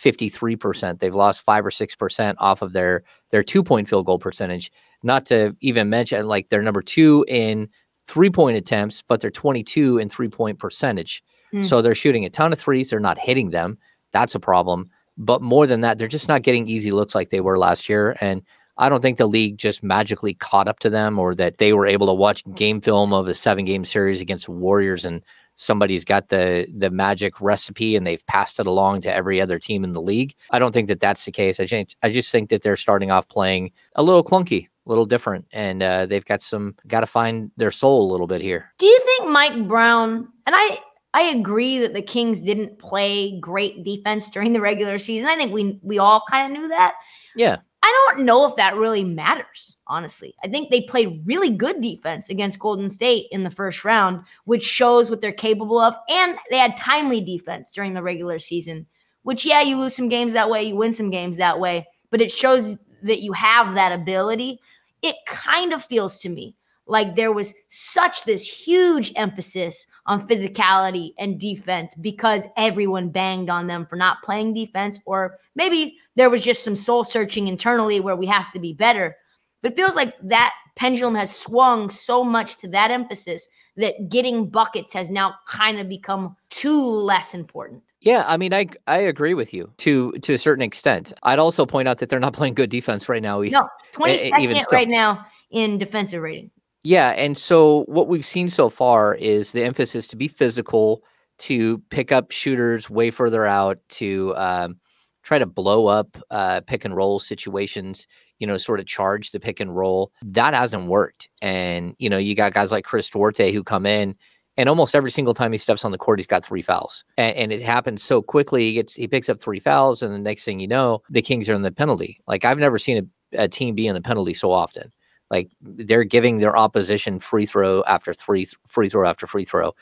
53%. They've lost 5 or 6% off of their their two-point field goal percentage. Not to even mention like they're number 2 in three-point attempts, but they're 22 in three-point percentage. Mm. So they're shooting a ton of threes, they're not hitting them. That's a problem. But more than that, they're just not getting easy looks like they were last year and I don't think the league just magically caught up to them or that they were able to watch game film of a seven game series against Warriors and somebody's got the the magic recipe and they've passed it along to every other team in the league. I don't think that that's the case. I just, I just think that they're starting off playing a little clunky, a little different, and uh, they've got some got to find their soul a little bit here. Do you think Mike Brown and I? I agree that the Kings didn't play great defense during the regular season. I think we we all kind of knew that. Yeah. I don't know if that really matters, honestly. I think they played really good defense against Golden State in the first round, which shows what they're capable of. And they had timely defense during the regular season, which, yeah, you lose some games that way, you win some games that way, but it shows that you have that ability. It kind of feels to me like there was such this huge emphasis on physicality and defense because everyone banged on them for not playing defense or maybe there was just some soul searching internally where we have to be better but it feels like that pendulum has swung so much to that emphasis that getting buckets has now kind of become too less important yeah, I mean, I I agree with you to to a certain extent. I'd also point out that they're not playing good defense right now. No, twenty second right now in defensive rating. Yeah, and so what we've seen so far is the emphasis to be physical, to pick up shooters way further out, to um, try to blow up uh, pick and roll situations. You know, sort of charge the pick and roll. That hasn't worked, and you know, you got guys like Chris Duarte who come in, and almost every single time he steps on the court, he's got three fouls, and, and it happens so quickly. He gets he picks up three fouls, and the next thing you know, the Kings are in the penalty. Like I've never seen a, a team be in the penalty so often. Like they're giving their opposition free throw after three free throw after free throw.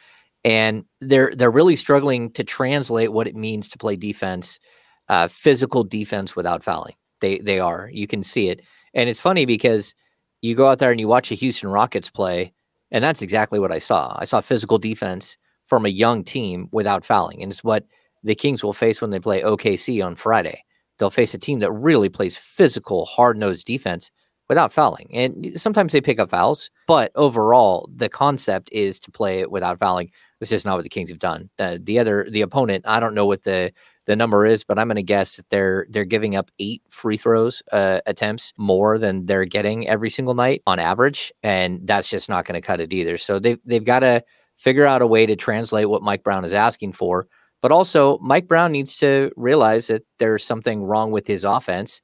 And they're they're really struggling to translate what it means to play defense, uh, physical defense without fouling. They they are. You can see it. And it's funny because you go out there and you watch a Houston Rockets play, and that's exactly what I saw. I saw physical defense from a young team without fouling. And it's what the Kings will face when they play OKC on Friday. They'll face a team that really plays physical, hard nosed defense without fouling. And sometimes they pick up fouls, but overall, the concept is to play it without fouling. This is not what the Kings have done. Uh, the other, the opponent, I don't know what the the number is, but I'm going to guess that they're they're giving up eight free throws uh, attempts more than they're getting every single night on average, and that's just not going to cut it either. So they they've got to figure out a way to translate what Mike Brown is asking for. But also, Mike Brown needs to realize that there's something wrong with his offense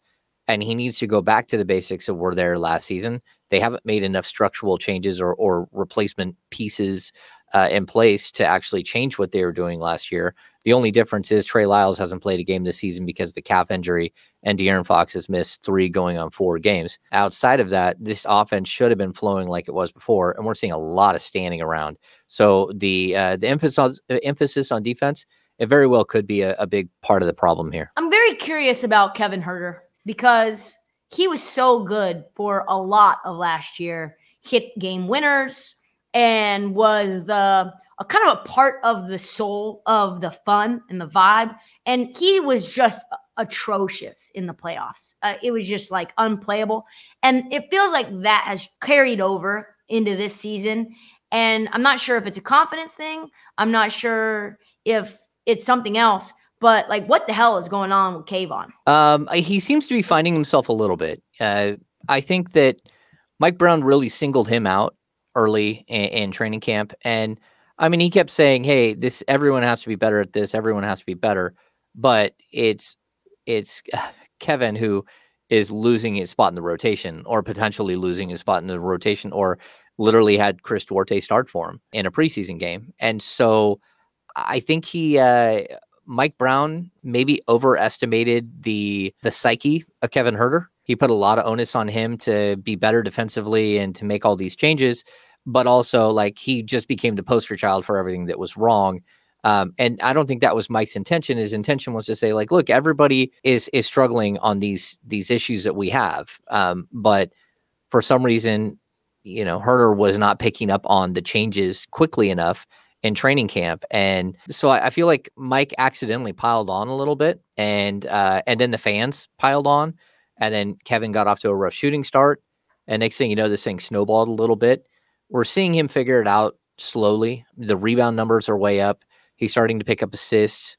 and he needs to go back to the basics that were there last season. They haven't made enough structural changes or, or replacement pieces uh, in place to actually change what they were doing last year. The only difference is Trey Lyles hasn't played a game this season because of a calf injury, and De'Aaron Fox has missed three going on four games. Outside of that, this offense should have been flowing like it was before, and we're seeing a lot of standing around. So the uh, the emphasis on, emphasis on defense, it very well could be a, a big part of the problem here. I'm very curious about Kevin Huerter because he was so good for a lot of last year, hit game winners, and was the a kind of a part of the soul of the fun and the vibe. And he was just atrocious in the playoffs. Uh, it was just like unplayable. And it feels like that has carried over into this season. And I'm not sure if it's a confidence thing. I'm not sure if it's something else. But like, what the hell is going on with Kayvon? Um, he seems to be finding himself a little bit. Uh, I think that Mike Brown really singled him out early in, in, training camp, and I mean, he kept saying, "Hey, this everyone has to be better at this. Everyone has to be better." But it's it's *sighs* Kevin who is losing his spot in the rotation, or potentially losing his spot in the rotation, or literally had Chris Duarte start for him in a preseason game, and so I think he. Uh, Mike Brown maybe overestimated the the psyche of Kevin Huerter. He put a lot of onus on him to be better defensively and to make all these changes, but also like he just became the poster child for everything that was wrong. Um, and I don't think that was Mike's intention. His intention was to say, like, look, everybody is is struggling on these these issues that we have, um, but for some reason, you know, Huerter was not picking up on the changes quickly enough in training camp. And so I, I, feel like Mike accidentally piled on a little bit and uh, and then the fans piled on. And then Kevin got off to a rough shooting start. And next thing you know, this thing snowballed a little bit. We're seeing him figure it out slowly. The rebound numbers are way up. He's starting to pick up assists.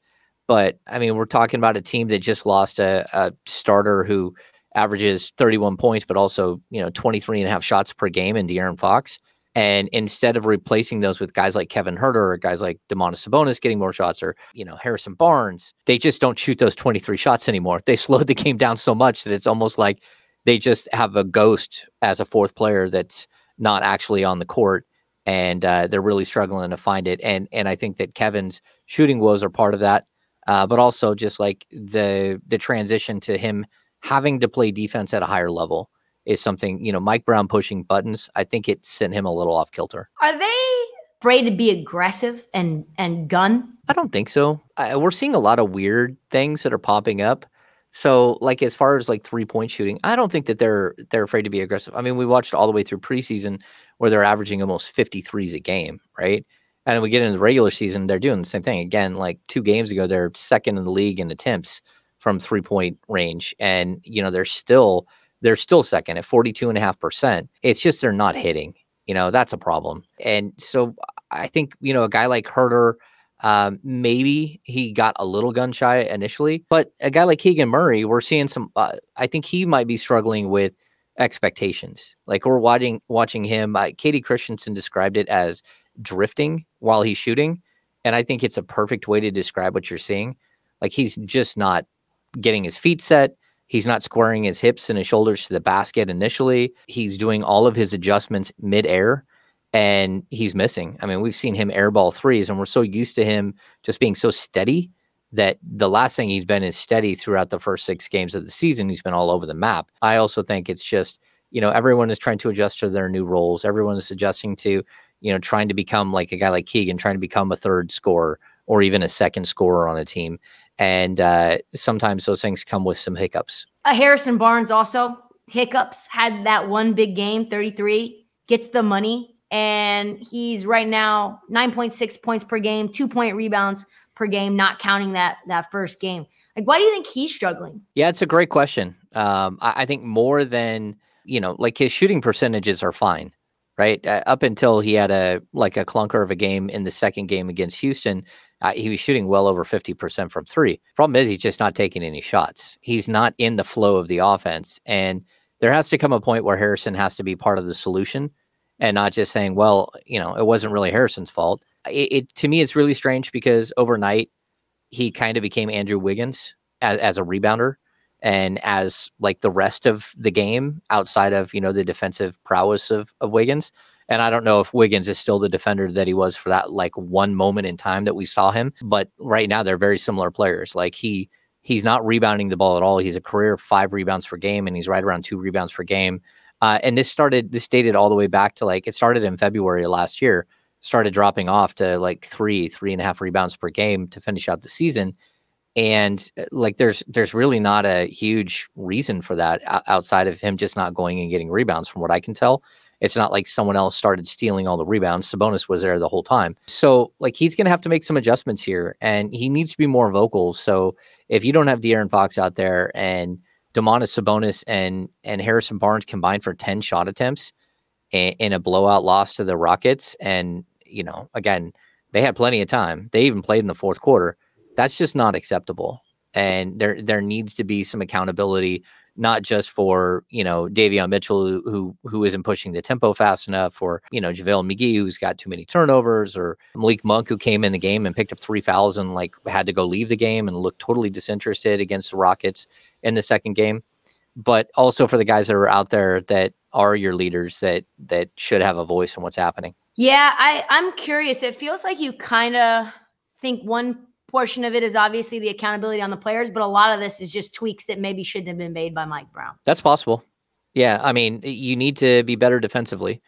But I mean, we're talking about a team that just lost a, a starter who averages 31 points, but also, you know, 23 and a half shots per game in De'Aaron Fox. And instead of replacing those with guys like Kevin Huerter or guys like Domantas Sabonis getting more shots or, you know, Harrison Barnes, they just don't shoot those 23 shots anymore. They *laughs* slowed the game down so much that it's almost like they just have a ghost as a fourth player that's not actually on the court. And uh, they're really struggling to find it. And and I think that Kevin's shooting woes are part of that. Uh, but also just like the the transition to him having to play defense at a higher level is something, you know, Mike Brown pushing buttons. I think it sent him a little off kilter. Are they afraid to be aggressive and and gun? I don't think so. I, we're seeing a lot of weird things that are popping up. So, like as far as like three point shooting, I don't think that they're they're afraid to be aggressive. I mean, we watched all the way through preseason where they're averaging almost 53s a game, right? And we get into the regular season, they're doing the same thing. Again, like two games ago, they're second in the league in attempts from three point range. And, you know, they're still they're still second at 42.5%. It's just they're not hitting. You know, that's a problem. And so I think, you know, a guy like Huerter, um, maybe he got a little gun shy initially, but a guy like Keegan Murray, we're seeing some, uh, I think he might be struggling with expectations. Like we're watching, watching him. Uh, KD Christensen described it as drifting while he's shooting. And I think it's a perfect way to describe what you're seeing. Like he's just not getting his feet set. He's not squaring his hips and his shoulders to the basket initially. He's doing all of his adjustments midair and he's missing. I mean, we've seen him airball threes and we're so used to him just being so steady that the last thing he's been is steady throughout the first six games of the season. He's been all over the map. I also think it's just, you know, everyone is trying to adjust to their new roles. Everyone is adjusting to, you know, trying to become like a guy like Keegan, trying to become a third scorer or even a second scorer on a team and uh, sometimes those things come with some hiccups. Uh, Harrison Barnes also hiccups had that one big game, 33, gets the money, and he's right now 9.6 points per game, two point rebounds per game, not counting that that first game. Like, why do you think he's struggling? Yeah, it's a great question. Um, I, I think more than you know, like his shooting percentages are fine right? Uh, up until he had a like a clunker of a game in the second game against Houston, uh, he was shooting well over 50% from three. Problem is, he's just not taking any shots. He's not in the flow of the offense. And there has to come a point where Harrison has to be part of the solution and not just saying, well, you know, it wasn't really Harrison's fault. It, it to me, it's really strange because overnight he kind of became Andrew Wiggins as, as a rebounder and as like the rest of the game outside of, you know, the defensive prowess of, of Wiggins. And I don't know if Wiggins is still the defender that he was for that like one moment in time that we saw him. But right now they're very similar players. Like he he's not rebounding the ball at all. He's a career five rebounds per game, and he's right around two rebounds per game. Uh, and this started this dated all the way back to like it started in February last year. Started dropping off to like three, three and a half rebounds per game to finish out the season and uh, like there's there's really not a huge reason for that outside of him just not going and getting rebounds from what i can tell it's not like someone else started stealing all the rebounds. Sabonis was there the whole time. So, like, he's going to have to make some adjustments here and he needs to be more vocal. So, if you don't have De'Aaron Fox out there and Domantas Sabonis and, and Harrison Barnes combined for 10 shot attempts in, in a blowout loss to the Rockets, and, you know, again, they had plenty of time. They even played in the fourth quarter. That's just not acceptable. And there there needs to be some accountability, not just for you know Davion Mitchell who who, isn't pushing the tempo fast enough, or you know JaVale McGee who's got too many turnovers, or Malik Monk who came in the game and picked up three fouls and like had to go leave the game and looked totally disinterested against the Rockets in the second game. But also for the guys that are out there that are your leaders that that should have a voice in what's happening. Yeah, I I'm curious. It feels like you kind of think one portion of it is obviously the accountability on the players, but a lot of this is just tweaks that maybe shouldn't have been made by Mike Brown. That's possible. Yeah, I mean, you need to be better defensively.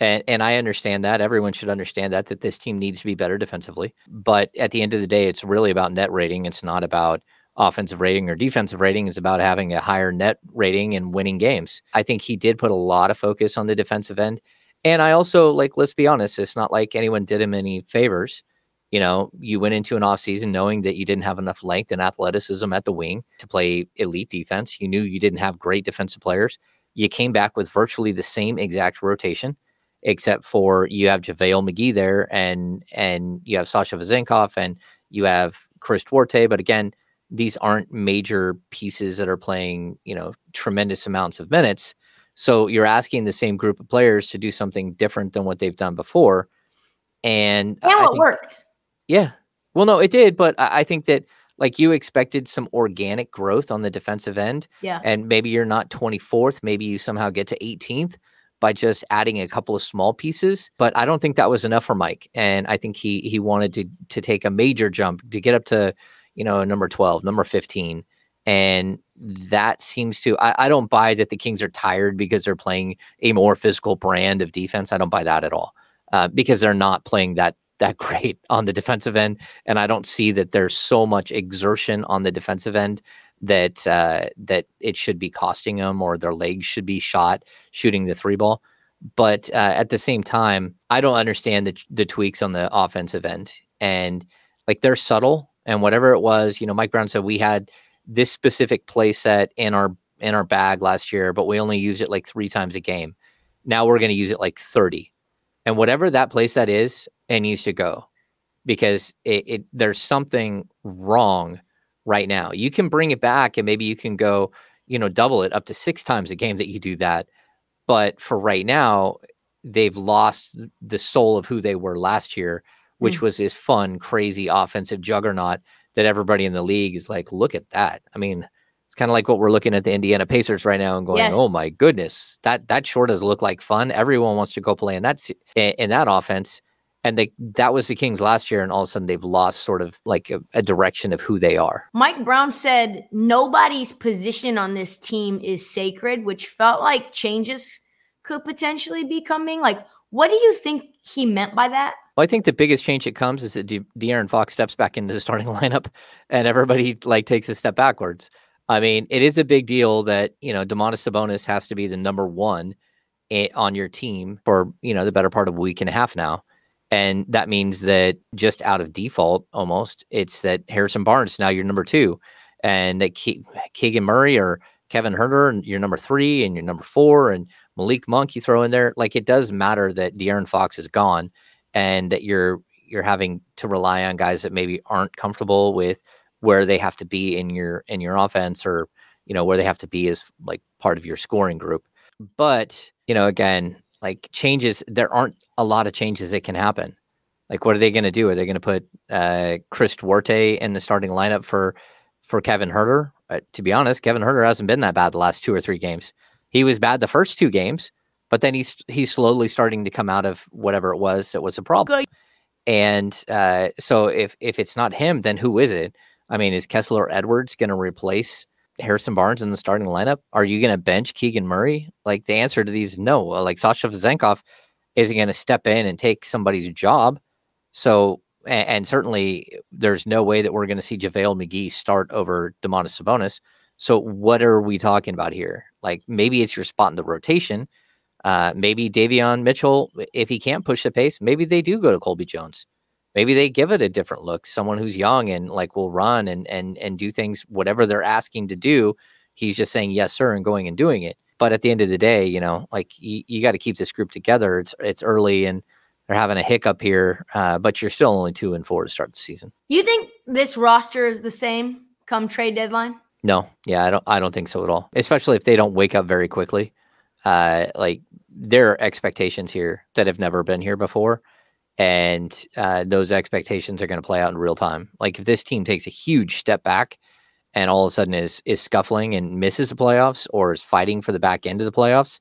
And and I understand that. Everyone should understand that that this team needs to be better defensively. But at the end of the day, it's really about net rating. It's not about offensive rating or defensive rating. It's about having a higher net rating and winning games. I think he did put a lot of focus on the defensive end. And I also like, let's be honest, it's not like anyone did him any favors. You know, you went into an offseason knowing that you didn't have enough length and athleticism at the wing to play elite defense. You knew you didn't have great defensive players. You came back with virtually the same exact rotation, except for you have JaVale McGee there and and you have Sasha Vezenkov and you have Chris Duarte. But again, these aren't major pieces that are playing, you know, tremendous amounts of minutes. So you're asking the same group of players to do something different than what they've done before. And yeah, it worked. Yeah. Well, no, it did, but I, I think that like you expected some organic growth on the defensive end. Yeah. And maybe you're not 24th, maybe you somehow get to 18th by just adding a couple of small pieces. But I don't think that was enough for Mike. And I think he he wanted to to take a major jump to get up to, you know, number 12, number 15. And that seems to I, I don't buy that the Kings are tired because they're playing a more physical brand of defense. I don't buy that at all. Uh, because they're not playing that that great *laughs* on the defensive end, and I don't see that there's so much exertion on the defensive end that uh, that it should be costing them or their legs should be shot shooting the three ball. But uh, at the same time, I don't understand the the tweaks on the offensive end, and like they're subtle. And whatever it was, you know, Mike Brown said we had this specific play set in our in our bag last year, but we only used it like three times a game. Now we're going to use it like 30. And whatever that play set is, it needs to go because it, it there's something wrong right now. You can bring it back and maybe you can go, you know, double it up to six times a game that you do that. But for right now, they've lost the soul of who they were last year, which Mm. was this fun, crazy offensive juggernaut that everybody in the league is like, look at that. I mean, it's kind of like what we're looking at the Indiana Pacers right now and going, Yes. oh my goodness, that that sure does look like fun. Everyone wants to go play in that in in that offense. And they that was the Kings last year, and all of a sudden they've lost sort of like a, a direction of who they are. Mike Brown said nobody's position on this team is sacred, which felt like changes could potentially be coming. Like, what do you think he meant by that? Well, I think the biggest change that comes is that De- De'Aaron Fox steps back into the starting *laughs* lineup, and everybody like takes a step backwards. I mean, it is a big deal that you know Domantas Sabonis has to be the number one eh, on your team for you know the better part of a week and a half now, and that means that just out of default, almost, it's that Harrison Barnes now you're number two, and that Ke- Keegan Murray or Kevin Huerter and you're number three, and you're number four, and Malik Monk you throw in there. Like it does matter that De'Aaron Fox is gone and that you're you're having to rely on guys that maybe aren't comfortable with where they have to be in your in your offense or you know where they have to be as like part of your scoring group but you know again like changes there aren't a lot of changes that can happen. Like what are they going to do? Are they going to put uh chris duarte in the starting lineup for for kevin huerter? Uh, to be honest kevin huerter hasn't been that bad the last two or three games. He was bad the first two games but then he's he's slowly starting to come out of whatever it was that was a problem. And uh, so if if it's not him, then who is it? I mean, is Kessler Edwards going to replace Harrison Barnes in the starting lineup? Are you going to bench Keegan Murray? Like the answer to these, no. Uh, Like Sasha Vezenkov isn't going to step in and take somebody's job. So, and, and certainly there's no way that we're going to see JaVale McGee start over Domantas Sabonis. So, what are we talking about here? Like maybe it's your spot in the rotation. Uh, maybe Davion Mitchell, if he can't push the pace, maybe they do go to Colby Jones. Maybe they give it a different look. Someone who's young and like will run and and and do things whatever they're asking to do. He's just saying yes, sir, and going and doing it. But at the end of the day, you know, like you, you got to keep this group together. It's it's early and they're having a hiccup here, uh, but you're still only two and four to start the season. You think this roster is the same come trade deadline? No, yeah, I don't. I don't think so at all. Especially if they don't wake up very quickly. Uh, like there are expectations here that have never been here before, and uh, those expectations are going to play out in real time. Like if this team takes a huge step back and all of a sudden is is scuffling and misses the playoffs or is fighting for the back end of the playoffs,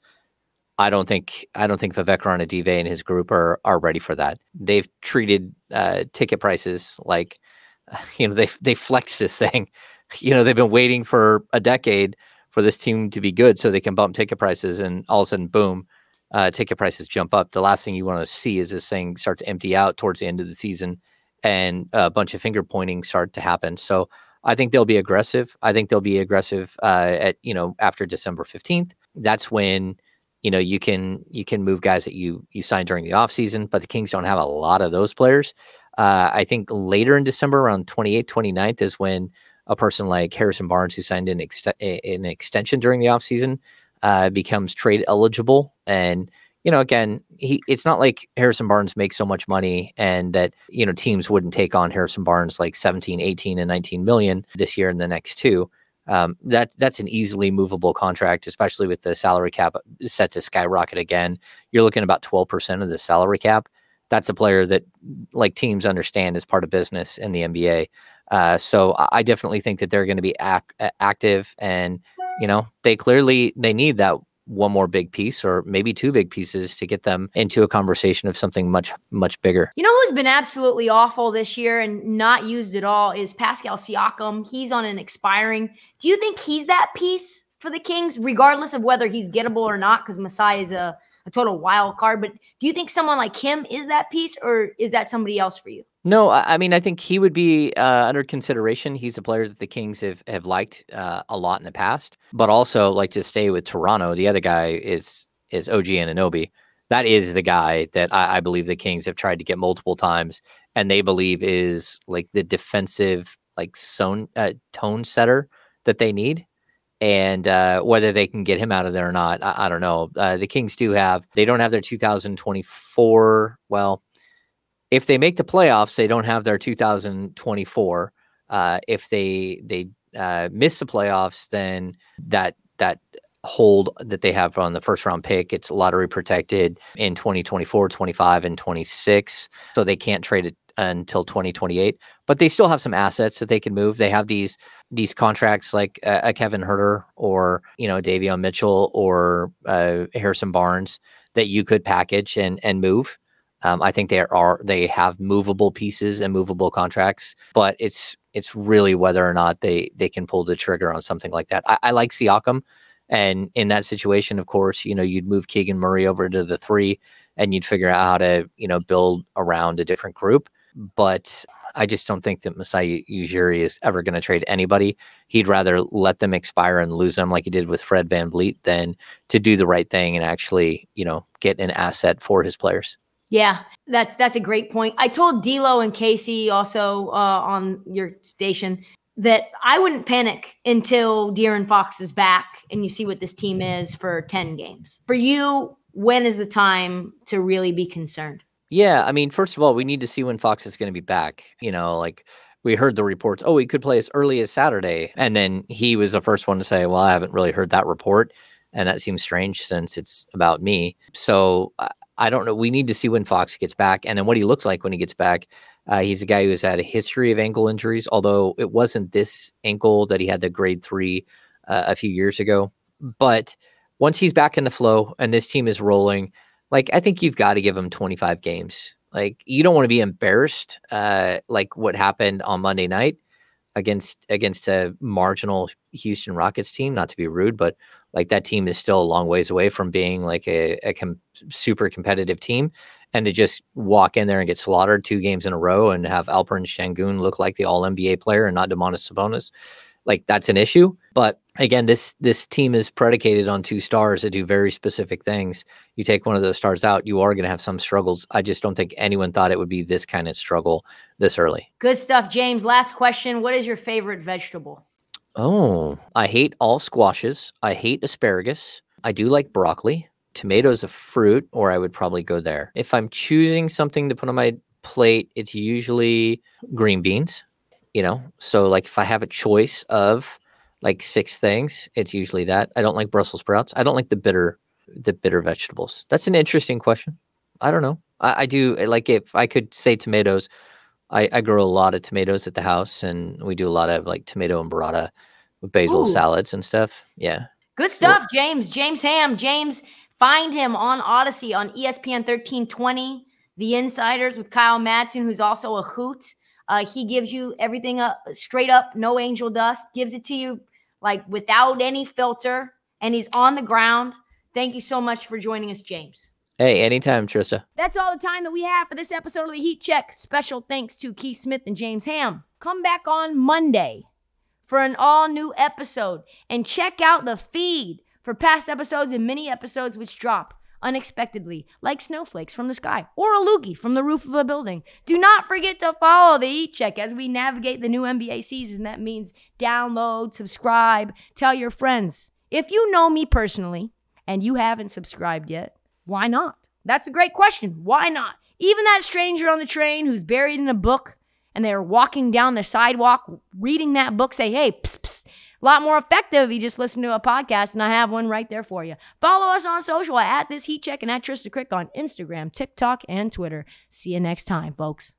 I don't think I don't think Vivek Ranadive and his group are are ready for that. They've treated uh, ticket prices like *laughs* you know they they flex this thing. *laughs* You know they've been waiting for a decade for this team to be good so they can bump ticket prices, and all of a sudden, boom, uh, ticket prices jump up. The last thing you want to see is this thing start to empty out towards the end of the season, and a bunch of finger pointing start to happen. So I think they'll be aggressive. I think they'll be aggressive uh, at you know after December fifteenth. That's when you know you can you can move guys that you you signed during the offseason, but the Kings don't have a lot of those players. Uh, I think later in December, around 28th, 29th, is when a person like Harrison Barnes, who signed an, an extension during the offseason, uh, becomes trade eligible. And, you know, again, he it's not like Harrison Barnes makes so much money and that, you know, teams wouldn't take on Harrison Barnes like 17, 18, and 19 million this year and the next two. Um, that that's an easily movable contract, especially with the salary cap set to skyrocket again. You're looking about 12% of the salary cap. That's a player that, like teams understand, is part of business in the NBA. Uh, so I definitely think that they're going to be ac- active, and you know they clearly they need that one more big piece or maybe two big pieces to get them into a conversation of something much much bigger. You know who's been absolutely awful this year and not used at all is Pascal Siakam. He's on an expiring. Do you think he's that piece for the Kings, regardless of whether he's gettable or not? Because Masai is a, a total wild card. But do you think someone like him is that piece, or is that somebody else for you? No, I mean I think he would be uh, under consideration. He's a player that the Kings have have liked uh, a lot in the past, but also like to stay with Toronto. The other guy is is OG Anunoby. That is the guy that I, I believe the Kings have tried to get multiple times, and they believe is like the defensive like zone uh, tone setter that they need. And uh, whether they can get him out of there or not, I, I don't know. Uh, the Kings do have they don't have their 2024. Well, if they make the playoffs, they don't have their 2024. Uh, if they they uh, miss the playoffs, then that that hold that they have on the first round pick, it's lottery protected in 2024, 25, and 26. So they can't trade it until 2028. But they still have some assets that they can move. They have these these contracts like uh, a Kevin Huerter or you know Davion Mitchell or uh, Harrison Barnes that you could package and and move. Um, I think they are they have movable pieces and movable contracts, but it's it's really whether or not they they can pull the trigger on something like that. I, I like Siakam, and in that situation, of course, you know you'd move Keegan Murray over to the three, and you'd figure out how to you know build around a different group. But I just don't think that Masai Ujiri is ever going to trade anybody. He'd rather let them expire and lose them like he did with Fred Van VanVleet than to do the right thing and actually, you know, get an asset for his players. Yeah, that's that's a great point. I told D'Lo and Casey also uh, on your station that I wouldn't panic until De'Aaron Fox is back and you see what this team is for ten games. For you, when is the time to really be concerned? Yeah, I mean, first of all, we need to see when Fox is going to be back. You know, like we heard the reports, oh, he could play as early as Saturday. And then he was the first one to say, well, I haven't really heard that report. And that seems strange since it's about me. So I don't know. We need to see when Fox gets back and then what he looks like when he gets back. Uh, he's a guy who has had a history of ankle injuries, although it wasn't this ankle that he had the grade three uh, a few years ago. But once he's back in the flow and this team is rolling, like I think you've got to give him 25 games. Like you don't want to be embarrassed, uh, like what happened on Monday night against against a marginal Houston Rockets team. Not to be rude, but like that team is still a long ways away from being like a, a com- super competitive team. And to just walk in there and get slaughtered two games in a row and have Alperen Sengun look like the All NBA player and not Domantas Sabonis, like that's an issue. But again, this this team is predicated on two stars that do very specific things. You take one of those stars out, you are going to have some struggles. I just don't think anyone thought it would be this kind of struggle this early. Good stuff, James. Last question: What is your favorite vegetable? Oh, I hate all squashes. I hate asparagus. I do like broccoli tomatoes a fruit, or I would probably go there. If I'm choosing something to put on my plate, it's usually green beans. You know, so like if I have a choice of like six things, it's usually that. I don't like Brussels sprouts. I don't like the bitter, the bitter vegetables. That's an interesting question. I don't know. I, I do like if I could say tomatoes. I, I grow a lot of tomatoes at the house, and we do a lot of like tomato and burrata with basil Ooh. salads and stuff. Yeah. Good stuff, James. James Ham. James, find him on Audacy on ESPN 1320, The Insiders with Kyle Madsen, who's also a hoot. Uh, he gives you everything up straight up, no angel dust, gives it to you like without any filter, and he's on the ground. Thank you so much for joining us, James. Hey, anytime, Trysta. That's all the time that we have for this episode of the Heat Check. Special thanks to Keith Smith and James Ham. Come back on Monday for an all new episode and check out the feed for past episodes and mini episodes which drop unexpectedly, like snowflakes from the sky or a loogie from the roof of a building. Do not forget to follow the Heat Check as we navigate the new NBA season. That means download, subscribe, tell your friends. If you know me personally and you haven't subscribed yet, why not? That's a great question. Why not? Even that stranger on the train who's buried in a book and they're walking down the sidewalk reading that book say, hey, psst, psst. a lot more effective if you just listen to a podcast, and I have one right there for you. Follow us on social at this heat check and at Trysta Krick on Instagram, TikTok, and Twitter. See you next time, folks.